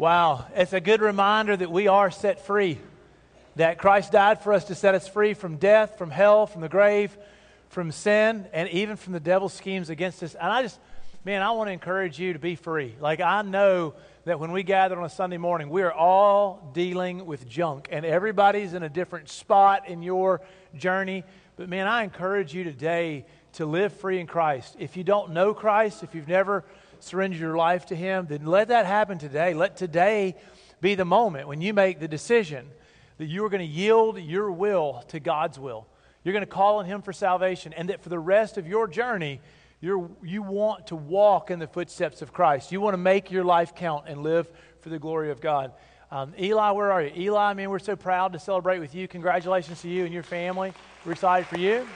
Wow, it's a good reminder that we are set free, that Christ died for us to set us free from death, from hell, from the grave, from sin, and even from the devil's schemes against us. And I just, man, I want to encourage you to be free. Like, I know that when we gather on a Sunday morning, we are all dealing with junk, and everybody's in a different spot in your journey. But, man, I encourage you today to live free in Christ. If you don't know Christ, if you've never surrender your life to Him, then let that happen today. Let today be the moment when you make the decision that you are going to yield your will to God's will. You're going to call on Him for salvation, and that for the rest of your journey, you you want to walk in the footsteps of Christ. You want to make your life count and live for the glory of God. Um, Eli, where are you? Eli, I mean, we're so proud to celebrate with you. Congratulations to you and your family. We're excited for you.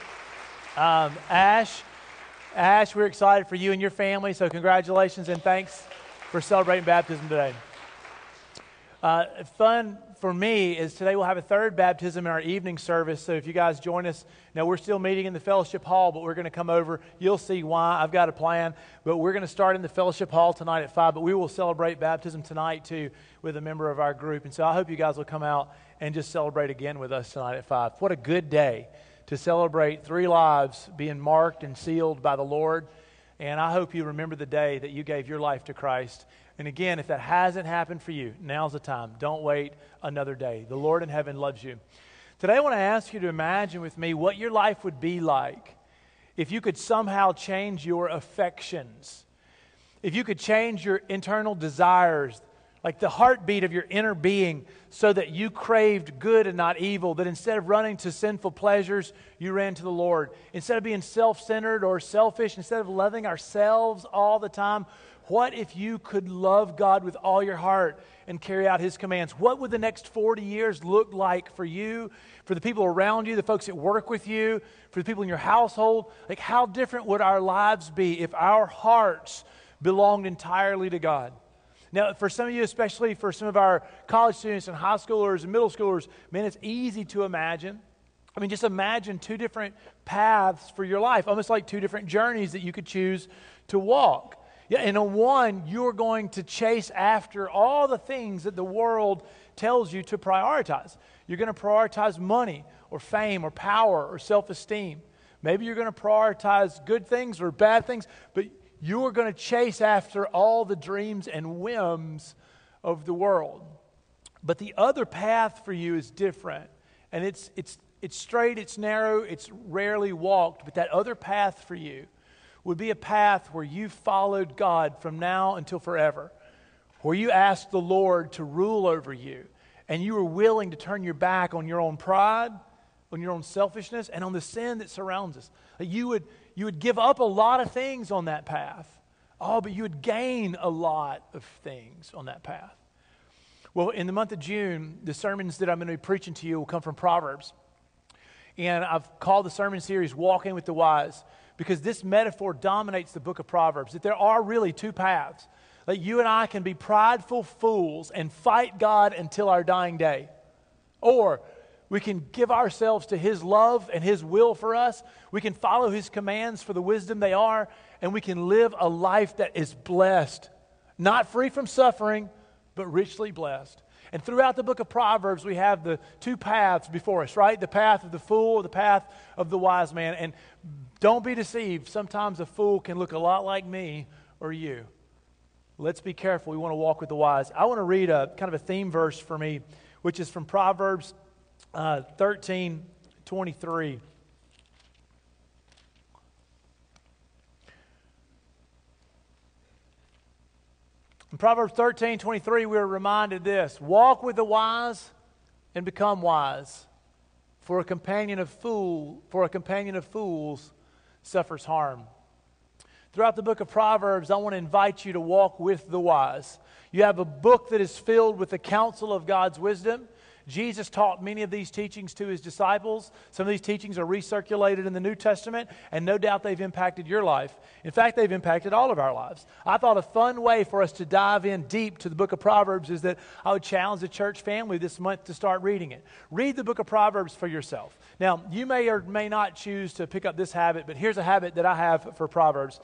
Um, Ash, Ash, we're excited for you and your family, so congratulations and thanks for celebrating baptism today. Uh, fun for me is today we'll have a third baptism in our evening service. So if you guys join us, now we're still meeting in the fellowship hall, but we're going to come over. You'll see why. I've got a plan, but we're going to start in the fellowship hall tonight at 5, but we will celebrate baptism tonight too with a member of our group. And so I hope you guys will come out and just celebrate again with us tonight at 5. What a good day to celebrate three lives being marked and sealed by the Lord. And I hope you remember the day that you gave your life to Christ. And again, if that hasn't happened for you, now's the time. Don't wait another day. The Lord in heaven loves you. Today, I want to ask you to imagine with me what your life would be like if you could somehow change your affections, if you could change your internal desires, like the heartbeat of your inner being, so that you craved good and not evil, that instead of running to sinful pleasures, you ran to the Lord. Instead of being self centered or selfish, instead of loving ourselves all the time, what if you could love God with all your heart and carry out His commands? What would the next 40 years look like for you, for the people around you, the folks that work with you, for the people in your household? Like, how different would our lives be if our hearts belonged entirely to God? Now, for some of you, especially for some of our college students and high schoolers and middle schoolers, man, it's easy to imagine. I mean, just imagine two different paths for your life, almost like two different journeys that you could choose to walk. Yeah, and on one, you're going to chase after all the things that the world tells you to prioritize. You're going to prioritize money or fame or power or self esteem. Maybe you're going to prioritize good things or bad things, but you are going to chase after all the dreams and whims of the world. But the other path for you is different. And it's, it's, it's straight, it's narrow, it's rarely walked. But that other path for you would be a path where you followed God from now until forever, where you asked the Lord to rule over you, and you were willing to turn your back on your own pride, on your own selfishness, and on the sin that surrounds us. You would, you would give up a lot of things on that path. Oh, but you would gain a lot of things on that path. Well, in the month of June, the sermons that I'm going to be preaching to you will come from Proverbs. And I've called the sermon series Walking with the Wise because this metaphor dominates the book of Proverbs. That there are really two paths. That you and I can be prideful fools and fight God until our dying day. Or we can give ourselves to His love and His will for us. We can follow His commands for the wisdom they are, and we can live a life that is blessed, not free from suffering, but richly blessed. And throughout the book of Proverbs, we have the two paths before us, right? The path of the fool, the path of the wise man. And don't be deceived. Sometimes a fool can look a lot like me or you. Let's be careful. We want to walk with the wise. I want to read a kind of a theme verse for me, which is from Proverbs uh, 13 23. In Proverbs 13 23, we are reminded this walk with the wise and become wise. For a companion of fool, for a companion of fools suffers harm. Throughout the book of Proverbs, I want to invite you to walk with the wise. You have a book that is filled with the counsel of God's wisdom. Jesus taught many of these teachings to his disciples. Some of these teachings are recirculated in the New Testament, and no doubt they've impacted your life. In fact, they've impacted all of our lives. I thought a fun way for us to dive in deep to the book of Proverbs is that I would challenge the church family this month to start reading it. Read the book of Proverbs for yourself. Now, you may or may not choose to pick up this habit, but here's a habit that I have for Proverbs.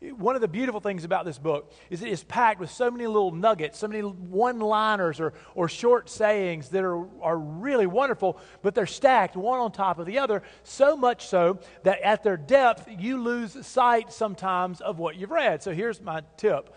One of the beautiful things about this book is it is packed with so many little nuggets, so many one liners or, or short sayings that are, are really wonderful, but they're stacked one on top of the other, so much so that at their depth, you lose sight sometimes of what you've read. So here's my tip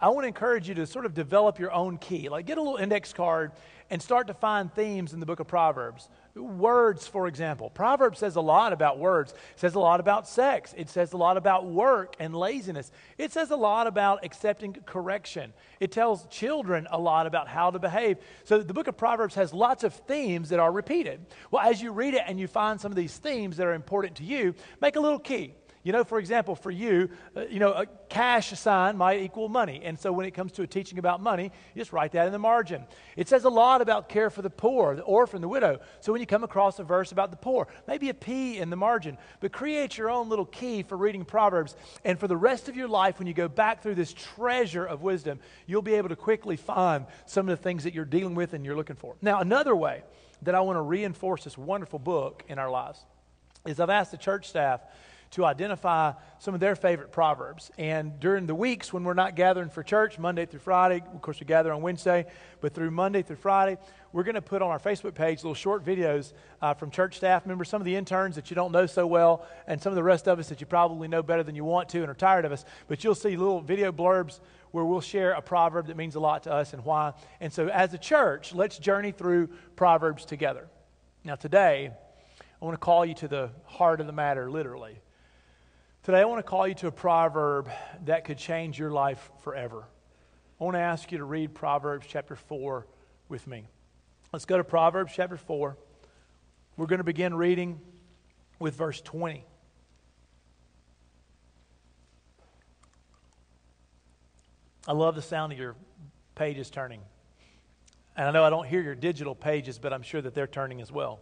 I want to encourage you to sort of develop your own key. Like, get a little index card and start to find themes in the book of Proverbs. Words, for example. Proverbs says a lot about words. It says a lot about sex. It says a lot about work and laziness. It says a lot about accepting correction. It tells children a lot about how to behave. So the book of Proverbs has lots of themes that are repeated. Well, as you read it and you find some of these themes that are important to you, make a little key. You know, for example, for you, uh, you know, a cash sign might equal money. And so when it comes to a teaching about money, you just write that in the margin. It says a lot about care for the poor, the orphan, the widow. So when you come across a verse about the poor, maybe a P in the margin. But create your own little key for reading Proverbs. And for the rest of your life, when you go back through this treasure of wisdom, you'll be able to quickly find some of the things that you're dealing with and you're looking for. Now, another way that I want to reinforce this wonderful book in our lives is I've asked the church staff to identify some of their favorite proverbs. And during the weeks when we're not gathering for church, Monday through Friday, of course, we gather on Wednesday, but through Monday through Friday, we're going to put on our Facebook page little short videos uh, from church staff members, some of the interns that you don't know so well, and some of the rest of us that you probably know better than you want to and are tired of us. But you'll see little video blurbs where we'll share a proverb that means a lot to us and why. And so, as a church, let's journey through Proverbs together. Now, today, I want to call you to the heart of the matter, literally. Today, I want to call you to a proverb that could change your life forever. I want to ask you to read Proverbs chapter 4 with me. Let's go to Proverbs chapter 4. We're going to begin reading with verse 20. I love the sound of your pages turning. And I know I don't hear your digital pages, but I'm sure that they're turning as well.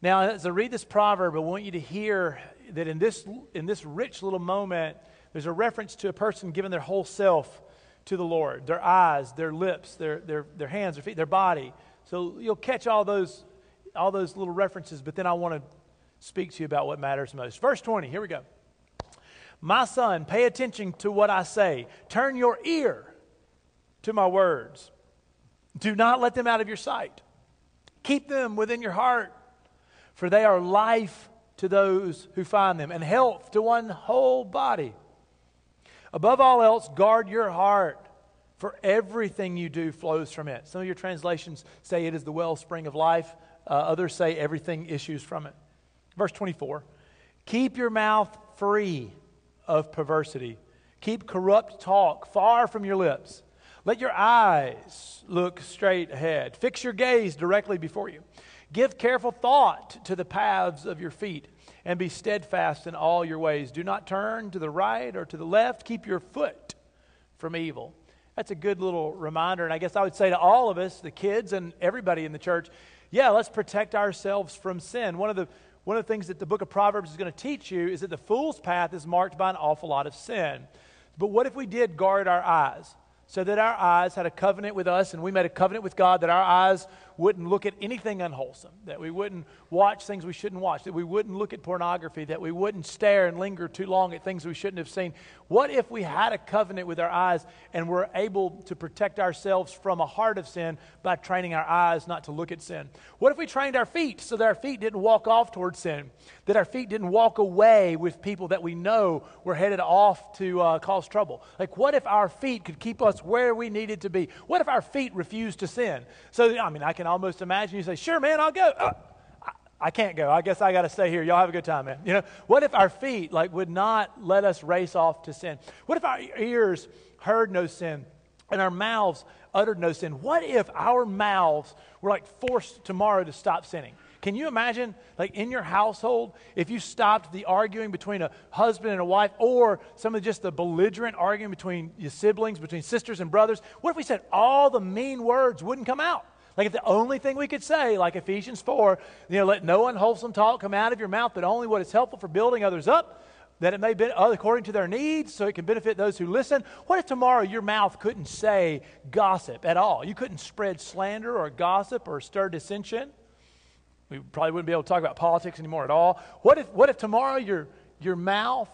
Now, as I read this proverb, I want you to hear that in this, in this rich little moment, there's a reference to a person giving their whole self to the Lord their eyes, their lips, their, their, their hands, their feet, their body. So you'll catch all those, all those little references, but then I want to speak to you about what matters most. Verse 20, here we go. My son, pay attention to what I say, turn your ear to my words. Do not let them out of your sight. Keep them within your heart for they are life to those who find them and health to one whole body. Above all else, guard your heart, for everything you do flows from it. Some of your translations say it is the wellspring of life, uh, others say everything issues from it. Verse 24 Keep your mouth free of perversity, keep corrupt talk far from your lips. Let your eyes look straight ahead, fix your gaze directly before you. Give careful thought to the paths of your feet and be steadfast in all your ways. Do not turn to the right or to the left. Keep your foot from evil. That's a good little reminder. And I guess I would say to all of us, the kids and everybody in the church, yeah, let's protect ourselves from sin. One of the one of the things that the book of Proverbs is going to teach you is that the fool's path is marked by an awful lot of sin. But what if we did guard our eyes so that our eyes had a covenant with us and we made a covenant with God that our eyes wouldn't look at anything unwholesome, that we wouldn't watch things we shouldn't watch, that we wouldn't look at pornography, that we wouldn't stare and linger too long at things we shouldn't have seen. What if we had a covenant with our eyes and were able to protect ourselves from a heart of sin by training our eyes not to look at sin? What if we trained our feet so that our feet didn't walk off towards sin, that our feet didn't walk away with people that we know were headed off to uh, cause trouble? Like, what if our feet could keep us where we needed to be? What if our feet refused to sin? So, I mean, I can almost imagine you say, Sure, man, I'll go. Uh, I, can't go. I guess I got to stay here. Y'all have a good time, man. You know, what if our feet like would not let us race off to sin? What if our ears heard no sin and our mouths uttered no sin? What if our mouths were like forced tomorrow to stop sinning? Can you imagine, like in your household, if you stopped the arguing between a husband and a wife, or some of just the belligerent arguing between your siblings, between sisters and brothers? What if we said all the mean words wouldn't come out? Like if the only thing we could say, like Ephesians 4, you know, let no unwholesome talk come out of your mouth, but only what is helpful for building others up, that it may be uh, according to their needs, so it can benefit those who listen. What if tomorrow your mouth couldn't say gossip at all? You couldn't spread slander or gossip or stir dissension. We probably wouldn't be able to talk about politics anymore at all. What if, what if tomorrow your, your mouth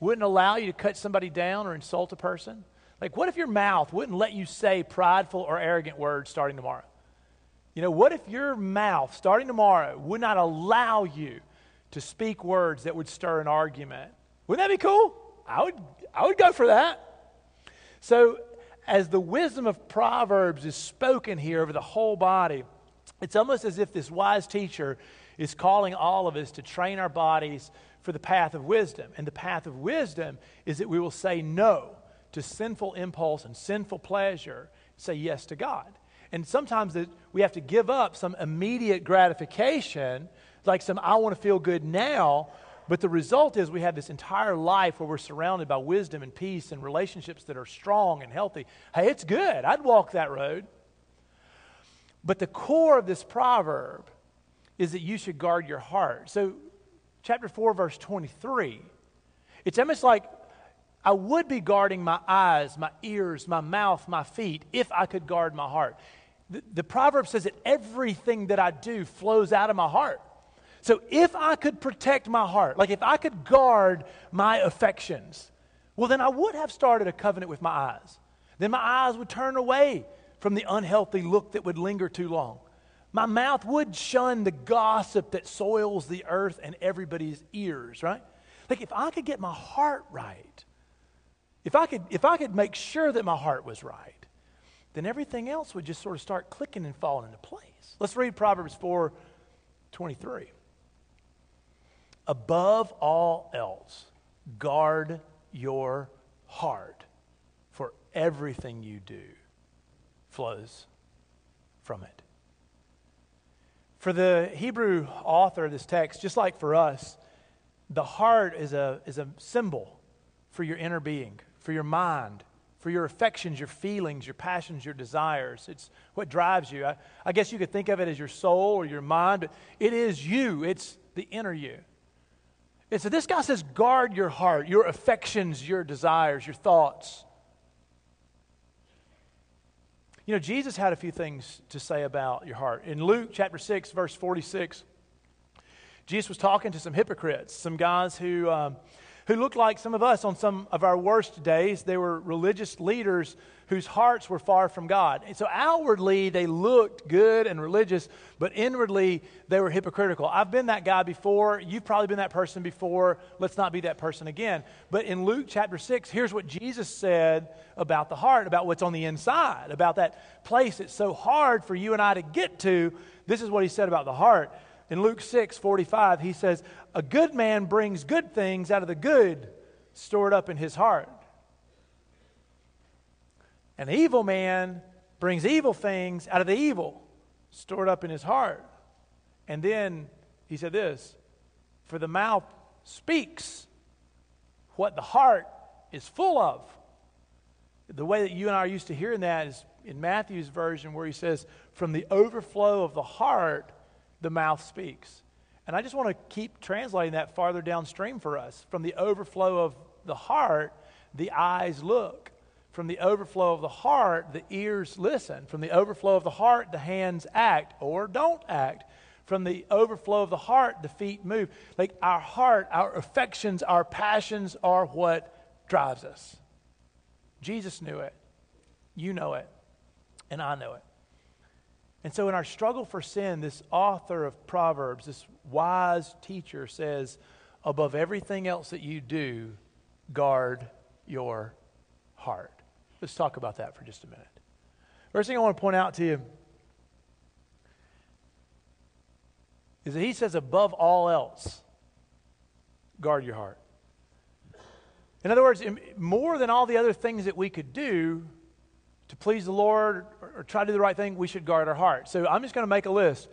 wouldn't allow you to cut somebody down or insult a person? Like, what if your mouth wouldn't let you say prideful or arrogant words starting tomorrow? You know, what if your mouth starting tomorrow would not allow you to speak words that would stir an argument? Wouldn't that be cool? I would, I would go for that. So, as the wisdom of Proverbs is spoken here over the whole body, it's almost as if this wise teacher is calling all of us to train our bodies for the path of wisdom. And the path of wisdom is that we will say no to sinful impulse and sinful pleasure, say yes to God. And sometimes that we have to give up some immediate gratification, like some I want to feel good now, but the result is we have this entire life where we're surrounded by wisdom and peace and relationships that are strong and healthy. Hey, it's good. I'd walk that road. But the core of this proverb is that you should guard your heart. So, chapter 4, verse 23, it's almost like I would be guarding my eyes, my ears, my mouth, my feet if I could guard my heart. The, proverb says that everything that I do flows out of my heart. So if I could protect my heart, like if I could guard my affections, well, then I would have started a covenant with my eyes. Then my eyes would turn away from the unhealthy look that would linger too long. My mouth would shun the gossip that soils the earth and everybody's ears, right? Like if I could get my heart right, if I could, if I could make sure that my heart was right, then everything else would just sort of start clicking and falling into place. Let's read Proverbs 4 23. Above all else, guard your heart, for everything you do flows from it. For the Hebrew author of this text, just like for us, the heart is a, is a symbol for your inner being, for your mind, for your affections, your feelings, your passions, your desires. It's what drives you. I, I guess you could think of it as your soul or your mind, but it is you, it's the inner you. And so this guy says, guard your heart, your affections, your desires, your thoughts. You know, Jesus had a few things to say about your heart. In Luke chapter 6, verse 46, Jesus was talking to some hypocrites, some guys who. Um, who looked like some of us on some of our worst days. They were religious leaders whose hearts were far from God. And so outwardly, they looked good and religious, but inwardly, they were hypocritical. I've been that guy before. You've probably been that person before. Let's not be that person again. But in Luke chapter 6, here's what Jesus said about the heart, about what's on the inside, about that place that's so hard for you and I to get to. This is what he said about the heart. In Luke 6 45, he says, A good man brings good things out of the good stored up in his heart. An evil man brings evil things out of the evil stored up in his heart. And then he said this For the mouth speaks what the heart is full of. The way that you and I are used to hearing that is in Matthew's version, where he says, From the overflow of the heart, the mouth speaks. And I just want to keep translating that farther downstream for us. From the overflow of the heart, the eyes look. From the overflow of the heart, the ears listen. From the overflow of the heart, the hands act or don't act. From the overflow of the heart, the feet move. Like our heart, our affections, our passions are what drives us. Jesus knew it. You know it. And I know it. And so, in our struggle for sin, this author of Proverbs, this wise teacher says, above everything else that you do, guard your heart. Let's talk about that for just a minute. First thing I want to point out to you is that he says, above all else, guard your heart. In other words, more than all the other things that we could do, to please the Lord or, try to do the right thing, we should guard our heart. So I'm just going to make a list.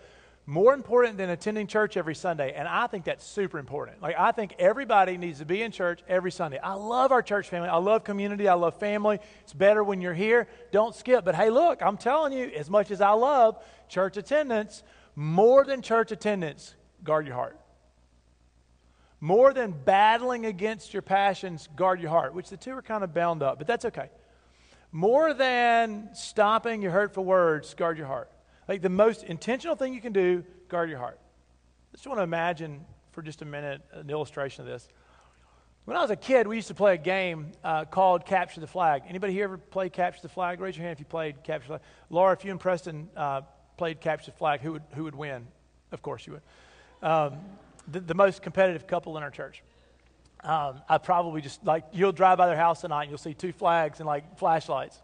More important than attending church every Sunday. And I think that's super important. Like, I think everybody needs to be in church every Sunday. I love our church family. I love community. I love family. It's better when you're here. Don't skip. But hey, look, I'm telling you, as much as I love church attendance, more than church attendance, guard your heart. More than battling against your passions, guard your heart, which the two are kind of bound up, but that's okay more than stopping your hurtful words, guard your heart. Like the most intentional thing you can do, guard your heart. I just want to imagine for just a minute an illustration of this. When I was a kid, we used to play a game uh, called Capture the Flag. Anybody here ever played Capture the Flag? Raise your hand if you played Capture the Flag. Laura, if you and Preston uh, played Capture the Flag, who would, who would win? Of course you would. Um, the, the, most competitive couple in our church. Um, I probably just, like, you'll drive by their house tonight and you'll see two flags and, like, flashlights.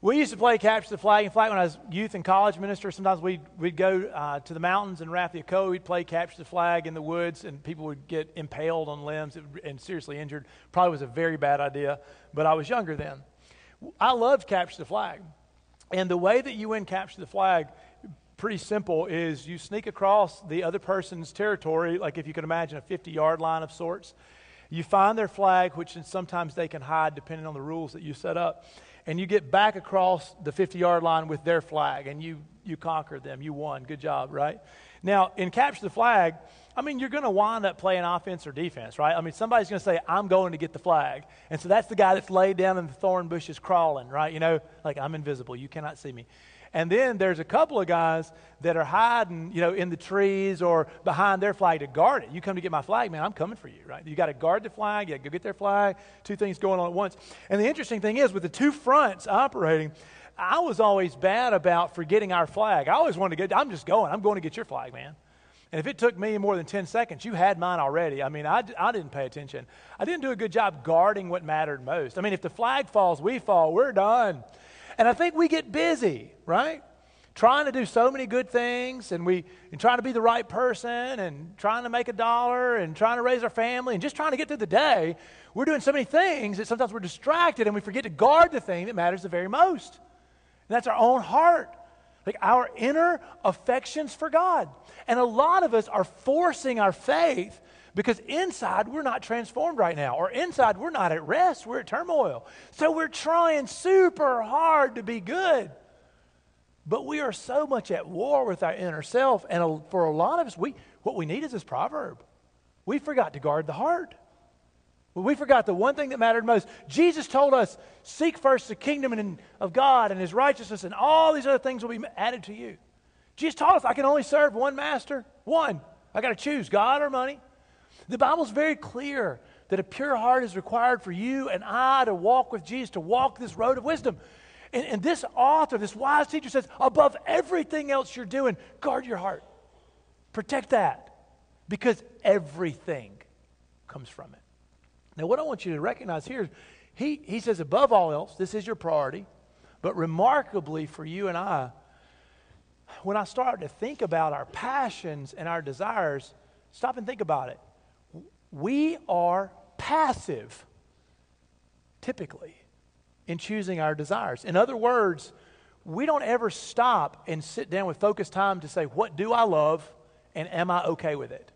We used to play capture the flag. In fact, when I was youth and college minister, sometimes we'd, we'd go uh, to the mountains in Rath-Yakoa. We'd play capture the flag in the woods, and people would get impaled on limbs and seriously injured. Probably was a very bad idea, but I was younger then. I loved capture the flag. And the way that you win capture the flag, pretty simple, is you sneak across the other person's territory, like if you can imagine a 50 yard line of sorts. You find their flag, which sometimes they can hide depending on the rules that you set up and you get back across the 50 yard line with their flag and you, you conquered them. You won. Good job, right? Now, in capture the flag, I mean, you're going to wind up playing offense or defense, right? I mean, somebody's going to say, I'm going to get the flag. And so that's the guy that's laid down in the thorn bushes crawling, right? You know, like, I'm invisible. You cannot see me. And then there's a couple of guys that are hiding, you know, in the trees or behind their flag to guard it. You come to get my flag, man, I'm coming for you, right? You got to guard the flag, you got to go get their flag, two things going on at once. And the interesting thing is, with the two fronts operating, I was always bad about forgetting our flag. I always wanted to get, I'm just going, I'm going to get your flag, man. And if it took me more than 10 seconds, you had mine already. I mean, I, I didn't pay attention. I didn't do a good job guarding what mattered most. I mean, if the flag falls, we fall, we're done. And I think we get busy, right? Trying to do so many good things and we and trying to be the right person and trying to make a dollar and trying to raise our family and just trying to get through the day. We're doing so many things that sometimes we're distracted and we forget to guard the thing that matters the very most. And that's our own heart. Like our inner affections for God. And a lot of us are forcing our faith because inside, we're not transformed right now, or inside, we're not at rest, we're at turmoil. So we're trying super hard to be good. But we are so much at war with our inner self. And for a lot of us, we, what we need is this proverb. We forgot to guard the heart. We forgot the one thing that mattered most. Jesus told us, Seek first the kingdom of God and his righteousness, and all these other things will be added to you. Jesus taught us, I can only serve one master. One. I got to choose God or money. The Bible's very clear that a pure heart is required for you and I to walk with Jesus, to walk this road of wisdom. And, and this author, this wise teacher says, above everything else you're doing, guard your heart. Protect that because everything comes from it. Now, what I want you to recognize here, he, he says, above all else, this is your priority. But remarkably for you and I, when I start to think about our passions and our desires, stop and think about it we are passive, typically, in choosing our desires. In other words, we don't ever stop and sit down with focused time to say, What do I love and am I okay with it?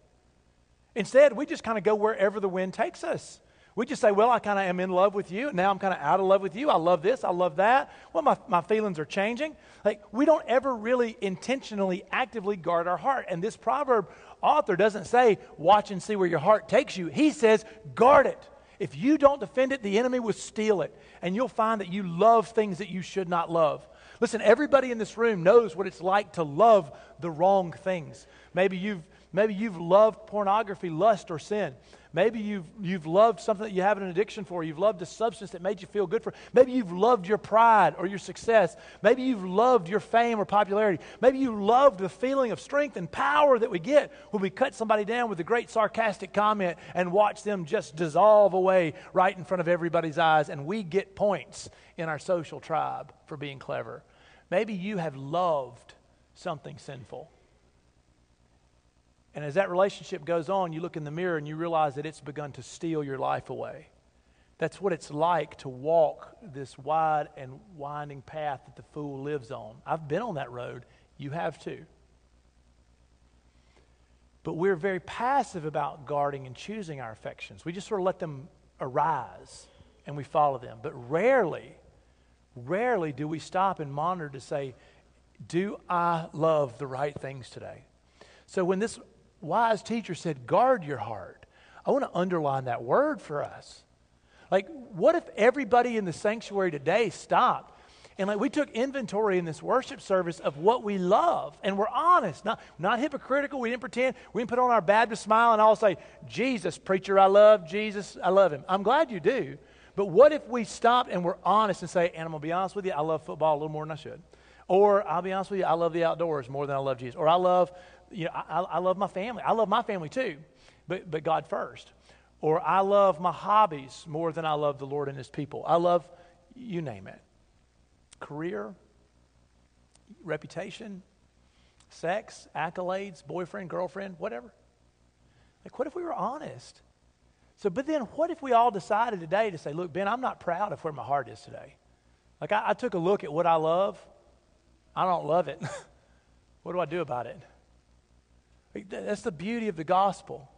Instead, we just kind of go wherever the wind takes us. We just say, well, I kind of am in love with you, and now I'm kind of out of love with you. I love this, I love that. Well, my, my feelings are changing. Like, we don't ever really intentionally, actively guard our heart. And this proverb author doesn't say, watch and see where your heart takes you. He says, guard it. If you don't defend it, the enemy will steal it. And you'll find that you love things that you should not love. Listen, everybody in this room knows what it's like to love the wrong things. Maybe you've, maybe you've loved pornography, lust, or sin. Maybe you've, you've loved something that you have an addiction for. You've loved a substance that made you feel good for. Maybe you've loved your pride or your success. Maybe you've loved your fame or popularity. Maybe you loved the feeling of strength and power that we get when we cut somebody down with a great sarcastic comment and watch them just dissolve away right in front of everybody's eyes, and we get points in our social tribe for being clever. Maybe you have loved something sinful. And as that relationship goes on, you look in the mirror and you realize that it's begun to steal your life away. That's what it's like to walk this wide and winding path that the fool lives on. I've been on that road. You have too. But we're very passive about guarding and choosing our affections. We just sort of let them arise and we follow them. But rarely, rarely do we stop and monitor to say, Do I love the right things today? So when this wise teacher said, guard your heart. I want to underline that word for us. Like, what if everybody in the sanctuary today stopped And like we took inventory in this worship service of what we love, and we're honest, not, not hypocritical. We didn't pretend. We didn't put on our Baptist smile and all say, Jesus, preacher, I love Jesus, I love him. I'm glad you do. But what if we stopped and we're honest and say, and I'm going to be honest with you, I love football a little more than I should. Or I'll be honest with you, I love the outdoors more than I love Jesus. Or I love, you know, I, I love my family. I love my family too, but, but God first. Or I love my hobbies more than I love the Lord and his people. I love, you name it career, reputation, sex, accolades, boyfriend, girlfriend, whatever. Like, what if we were honest? So, but then what if we all decided today to say, look, Ben, I'm not proud of where my heart is today. Like, I, I took a look at what I love. I don't love it. what do I do about it? That's the beauty of the gospel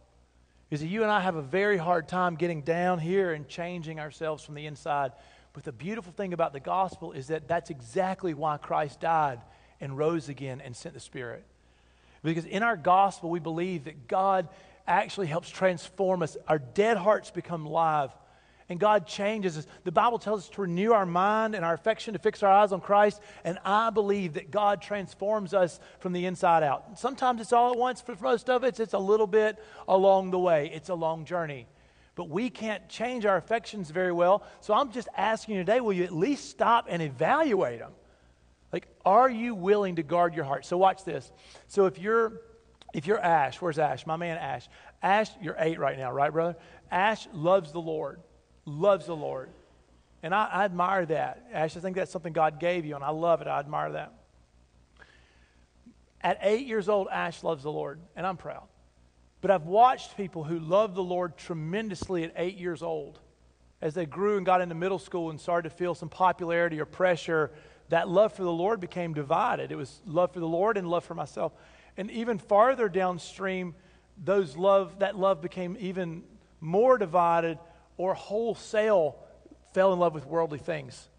is that you and I have a very hard time getting down here and changing ourselves from the inside but the beautiful thing about the gospel is that that's exactly why Christ died and rose again and sent the Spirit. Because in our gospel, we believe that God actually helps transform us. Our dead hearts become live, and God changes us. The Bible tells us to renew our mind and our affection, to fix our eyes on Christ. And I believe that God transforms us from the inside out. Sometimes it's all at once, for most of it, it's a little bit along the way. It's a long journey but we can't change our affections very well. So I'm just asking you today will you at least stop and evaluate them? Like, are you willing to guard your heart? So watch this. So if you're if you're Ash, where's Ash? My man Ash. Ash, you're eight right now, right, brother? Ash loves the Lord, loves the Lord. And I, I admire that. Ash, I think that's something God gave you, and I love it. I admire that. At eight years old, Ash loves the Lord, and I'm proud. But I've watched people who loved the Lord tremendously at eight years old. As they grew and got into middle school and started to feel some popularity or pressure, that love for the Lord became divided. It was love for the Lord and love for myself. And even farther downstream, those love, that love became even more divided or wholesale fell in love with worldly things.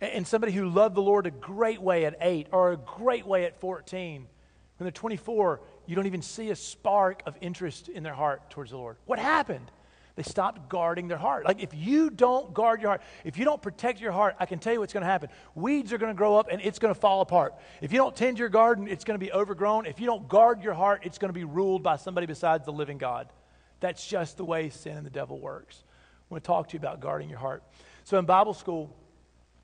And somebody who loved the Lord a great way at eight or a great way at 14, when they're 24, you don't even see a spark of interest in their heart towards the Lord. What happened? They stopped guarding their heart. Like, if you don't guard your heart, if you don't protect your heart, I can tell you what's going to happen. Weeds are going to grow up and it's going to fall apart. If you don't tend your garden, it's going to be overgrown. If you don't guard your heart, it's going to be ruled by somebody besides the living God. That's just the way sin and the devil works. I want to talk to you about guarding your heart. So, in Bible school,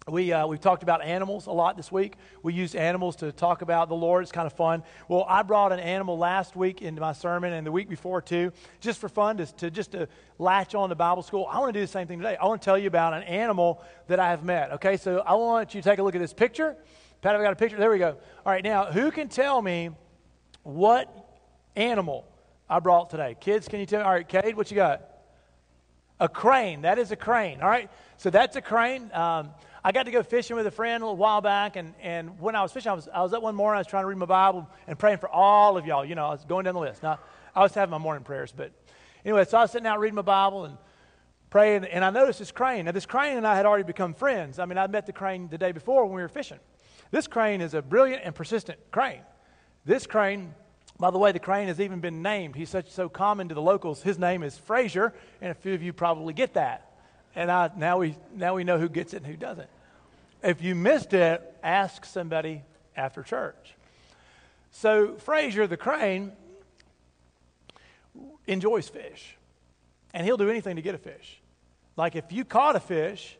we, uh, we've talked about animals a lot this week. We use animals to talk about the Lord. It's kind of fun. Well, I brought an animal last week into my sermon and the week before too, just for fun, to, to just to latch on to Bible school. I want to do the same thing today. I want to tell you about an animal that I have met. Okay, so I want you to take a look at this picture. Pat, I've got a picture. There we go. All right, now, who can tell me what animal I brought today? Kids, can you tell me? All right, Cade, what you got? A crane. That is a crane. All right, so that's a crane. Um, I got to go fishing with a friend a little while back, and, and when I was fishing, I was, I was up one morning, I was trying to read my Bible and praying for all of y'all. You know, I was going down the list. Now, I was having my morning prayers, but anyway, so I was sitting out reading my Bible and praying, and I noticed this crane. Now, this crane and I had already become friends. I mean, I met the crane the day before when we were fishing. This crane is a brilliant and persistent crane. This crane, by the way, the crane has even been named. He's such so common to the locals. His name is Frasier, and a few of you probably get that. And I, now, we, now we know who gets it and who doesn't. If you missed it, ask somebody after church. So, Frasier the crane enjoys fish, and he'll do anything to get a fish. Like if you caught a fish,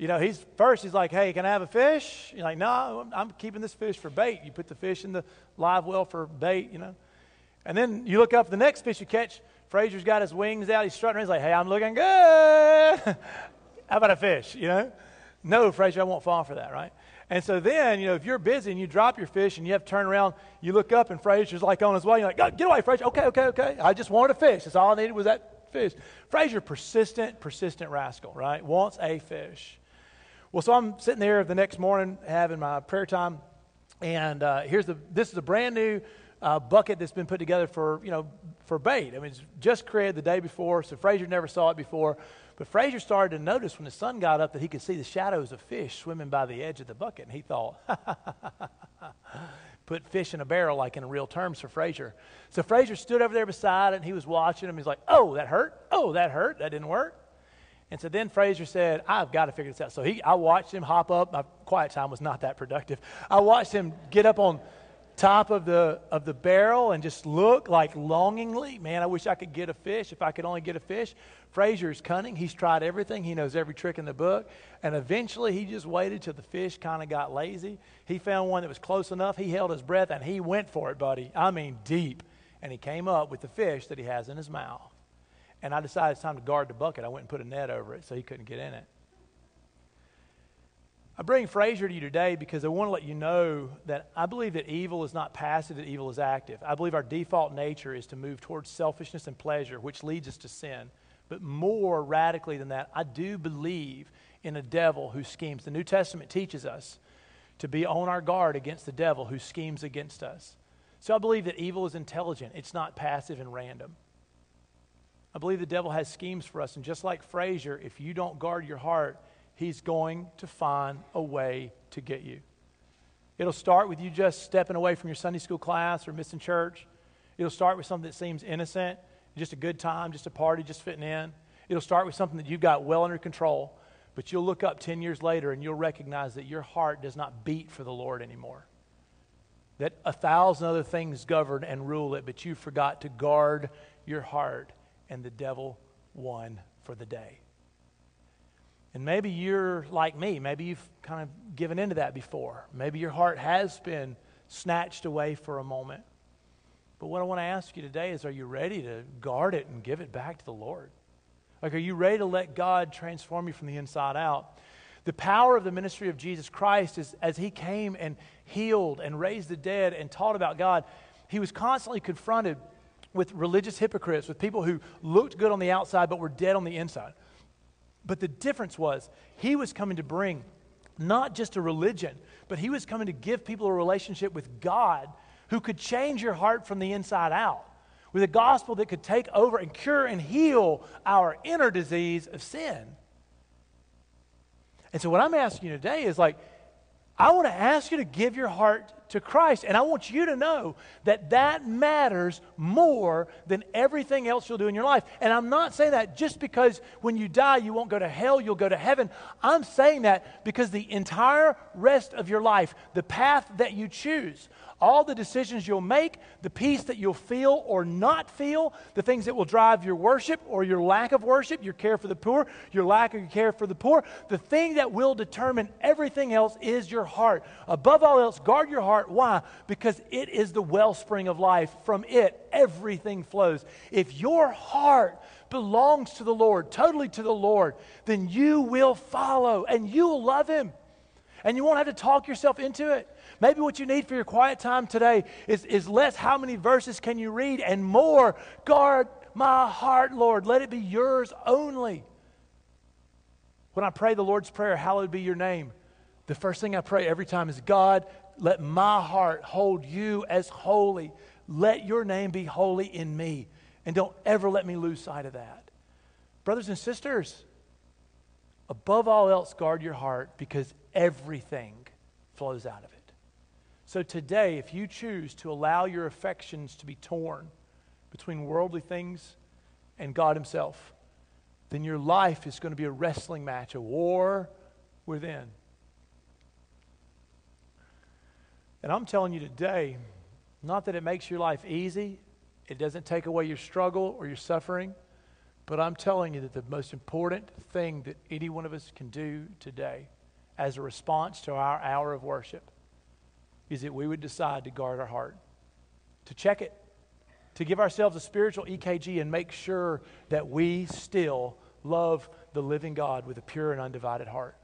you know, he's first, he's like, hey, can I have a fish? You're like, no, I'm keeping this fish for bait. You put the fish in the live well for bait, you know. And then you look up the next fish you catch, Frasier's got his wings out, he's strutting he's like, hey, I'm looking good. How about a fish, you know? No, Frasier, I won't fall for that, right? And so then, you know, if you're busy and you drop your fish and you have to turn around, you look up and Frasier's like on his way. You're like, oh, get away, Frasier. Okay, okay, okay. I just wanted a fish. That's all I needed was that fish. Frasier, persistent, persistent rascal, right? Wants a fish. Well, so I'm sitting there the next morning having my prayer time, and uh, here's the. This is a brand new uh, bucket that's been put together for you know for bait. I mean, it's just created the day before, so Frasier never saw it before. But Frasier started to notice when the sun got up that he could see the shadows of fish swimming by the edge of the bucket. And he thought, put fish in a barrel like in real terms for Frasier. So Frasier stood over there beside it and he was watching him. He's like, oh, that hurt. Oh, that hurt. That didn't work. And so then Frasier said, I've got to figure this out. So he, I watched him hop up. My quiet time was not that productive. I watched him get up on top of the, of the barrel and just look like longingly, man, I wish I could get a fish. If I could only get a fish. Frasier's cunning. He's tried everything. He knows every trick in the book. And eventually he just waited till the fish kind of got lazy. He found one that was close enough. He held his breath and he went for it, buddy. I mean, deep. And he came up with the fish that he has in his mouth. And I decided it's time to guard the bucket. I went and put a net over it so he couldn't get in it. I bring Frasier to you today because I want to let you know that I believe that evil is not passive, that evil is active. I believe our default nature is to move towards selfishness and pleasure, which leads us to sin. But more radically than that, I do believe in a devil who schemes. The New Testament teaches us to be on our guard against the devil who schemes against us. So I believe that evil is intelligent, it's not passive and random. I believe the devil has schemes for us. And just like Frasier, if you don't guard your heart, he's going to find a way to get you. It'll start with you just stepping away from your Sunday school class or missing church. It'll start with something that seems innocent, just a good time, just a party, just fitting in. It'll start with something that you've got well under control. But you'll look up 10 years later and you'll recognize that your heart does not beat for the Lord anymore. That a thousand other things govern and rule it, but you forgot to guard your heart and the devil won for the day. And maybe you're like me. Maybe you've kind of given into that before. Maybe your heart has been snatched away for a moment. But what I want to ask you today is are you ready to guard it and give it back to the Lord? Like, are you ready to let God transform you from the inside out? The power of the ministry of Jesus Christ is as he came and healed and raised the dead and taught about God, he was constantly confronted with religious hypocrites, with people who looked good on the outside but were dead on the inside. But the difference was he was coming to bring not just a religion, but he was coming to give people a relationship with God who could change your heart from the inside out. With a gospel that could take over and cure and heal our inner disease of sin. And so, what I'm asking you today is like, I want to ask you to give your heart to Christ. And I want you to know that that matters more than everything else you'll do in your life. And I'm not saying that just because when you die you won't go to hell, you'll go to heaven. I'm saying that because the entire rest of your life, the path that you choose, all the decisions you'll make, the peace that you'll feel or not feel, the things that will drive your worship or your lack of worship, your care for the poor, your lack of care for the poor, the thing that will determine everything else is your heart. Above all else, guard your heart. Why? Because it is the wellspring of life. From it, everything flows. If your heart belongs to the Lord, totally to the Lord, then you will follow and you will love Him. And you won't have to talk yourself into it. Maybe what you need for your quiet time today is, is less how many verses can you read and more guard my heart, Lord. Let it be yours only. When I pray the Lord's Prayer, hallowed be your name, the first thing I pray every time is God, let my heart hold you as holy. Let your name be holy in me. And don't ever let me lose sight of that. Brothers and sisters, above all else, guard your heart because everything flows out of it. So today, if you choose to allow your affections to be torn between worldly things and God Himself, then your life is going to be a wrestling match, a war within. And I'm telling you today, not that it makes your life easy, it doesn't take away your struggle or your suffering, but I'm telling you that the most important thing that any one of us can do today as a response to our hour of worship is that we would decide to guard our heart, to check it, to give ourselves a spiritual EKG and make sure that we still love the living God with a pure and undivided heart.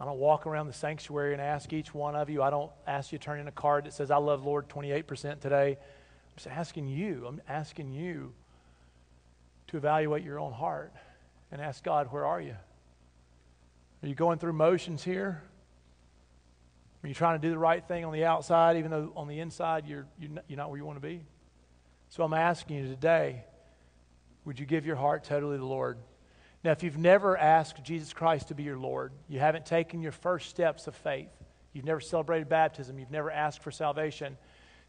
I don't walk around the sanctuary and ask each one of you. I don't ask you to turn in a card that says, I love Lord 28% today. I'm just asking you, I'm asking you to evaluate your own heart and ask God, where are you? Are you going through motions here? Are you trying to do the right thing on the outside, even though on the inside you're, you're, not, not where you want to be? So I'm asking you today would you give your heart totally to the Lord? Now, if you've never asked Jesus Christ to be your Lord, you haven't taken your first steps of faith, you've never celebrated baptism, you've never asked for salvation,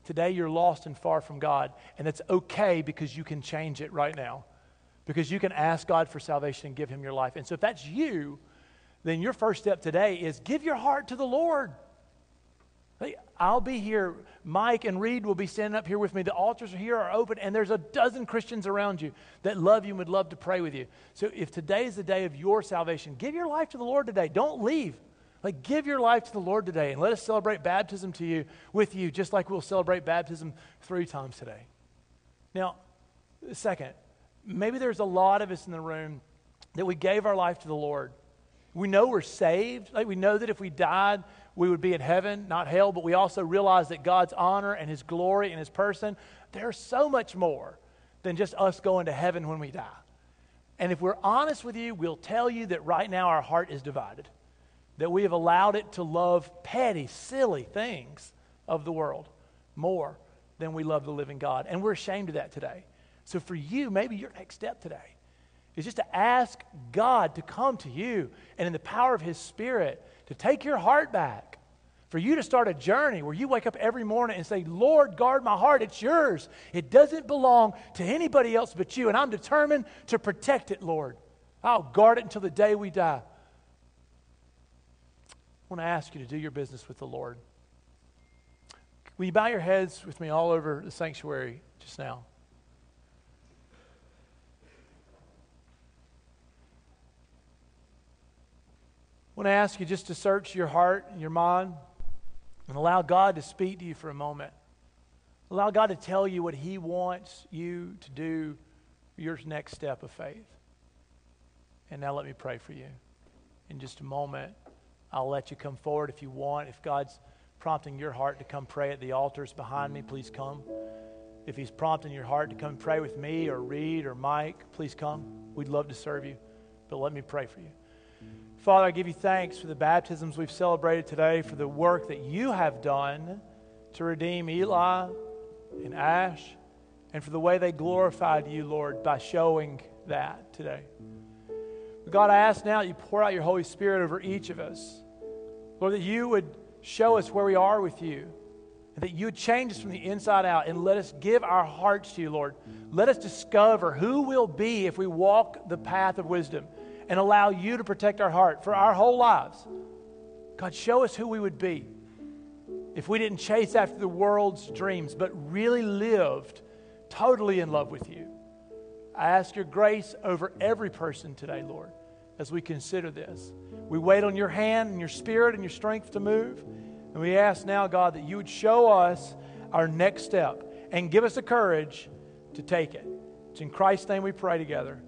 today you're lost and far from God. And it's okay because you can change it right now. because you can ask God for salvation and give Him your life. And so if that's you, then your first step today is give your heart to the Lord. I'll be here. Mike and Reed will be standing up here with me. The altars here are open, and there's a dozen Christians around you that love you and would love to pray with you. So if today is the day of your salvation, give your life to the Lord today. Don't leave. Like, give your life to the Lord today, and let us celebrate baptism to you with you, just like we'll celebrate baptism three times today. Now, second, maybe there's a lot of us in the room that we gave our life to the Lord. We know we're saved. Like we know that if we died, we would be in heaven, not hell, but we also realize that God's honor and his glory and his person, there's so much more than just us going to heaven when we die. And if we're honest with you, we'll tell you that right now our heart is divided. That we have allowed it to love petty, silly things of the world more than we love the living God. And we're ashamed of that today. So for you, maybe your next step today is just to ask God to come to you and in the power of His Spirit to take your heart back. For you to start a journey where you wake up every morning and say, Lord, guard my heart. It's yours. It doesn't belong to anybody else but you. And I'm determined to protect it, Lord. I'll guard it until the day we die. I want to ask you to do your business with the Lord. Will you bow your heads with me all over the sanctuary just now? Want to ask you just to search your heart and your mind and allow God to speak to you for a moment. Allow God to tell you what He wants you to do your next step of faith. And now let me pray for you. In just a moment, I'll let you come forward if you want. If God's prompting your heart to come pray at the altars behind me, please come. If He's prompting your heart to come pray with me or Reed or Mike, please come. We'd love to serve you. But let me pray for you. Father, I give you thanks for the baptisms we've celebrated today, for the work that you have done to redeem Eli and Ash, and for the way they glorified you, Lord, by showing that today. God, I ask now that you pour out your Holy Spirit over each of us. Lord, that you would show us where we are with you, and that you would change us from the inside out and let us give our hearts to you, Lord. Let us discover who we'll be if we walk the path of wisdom and allow you to protect our heart for our whole lives. God, show us who we would be if we didn't chase after the world's dreams, but really lived totally in love with you. I ask your grace over every person today, Lord, as we consider this. We wait on your hand and your spirit and your strength to move. And we ask now, God, that you would show us our next step and give us the courage to take it. It's in Christ's name we pray together.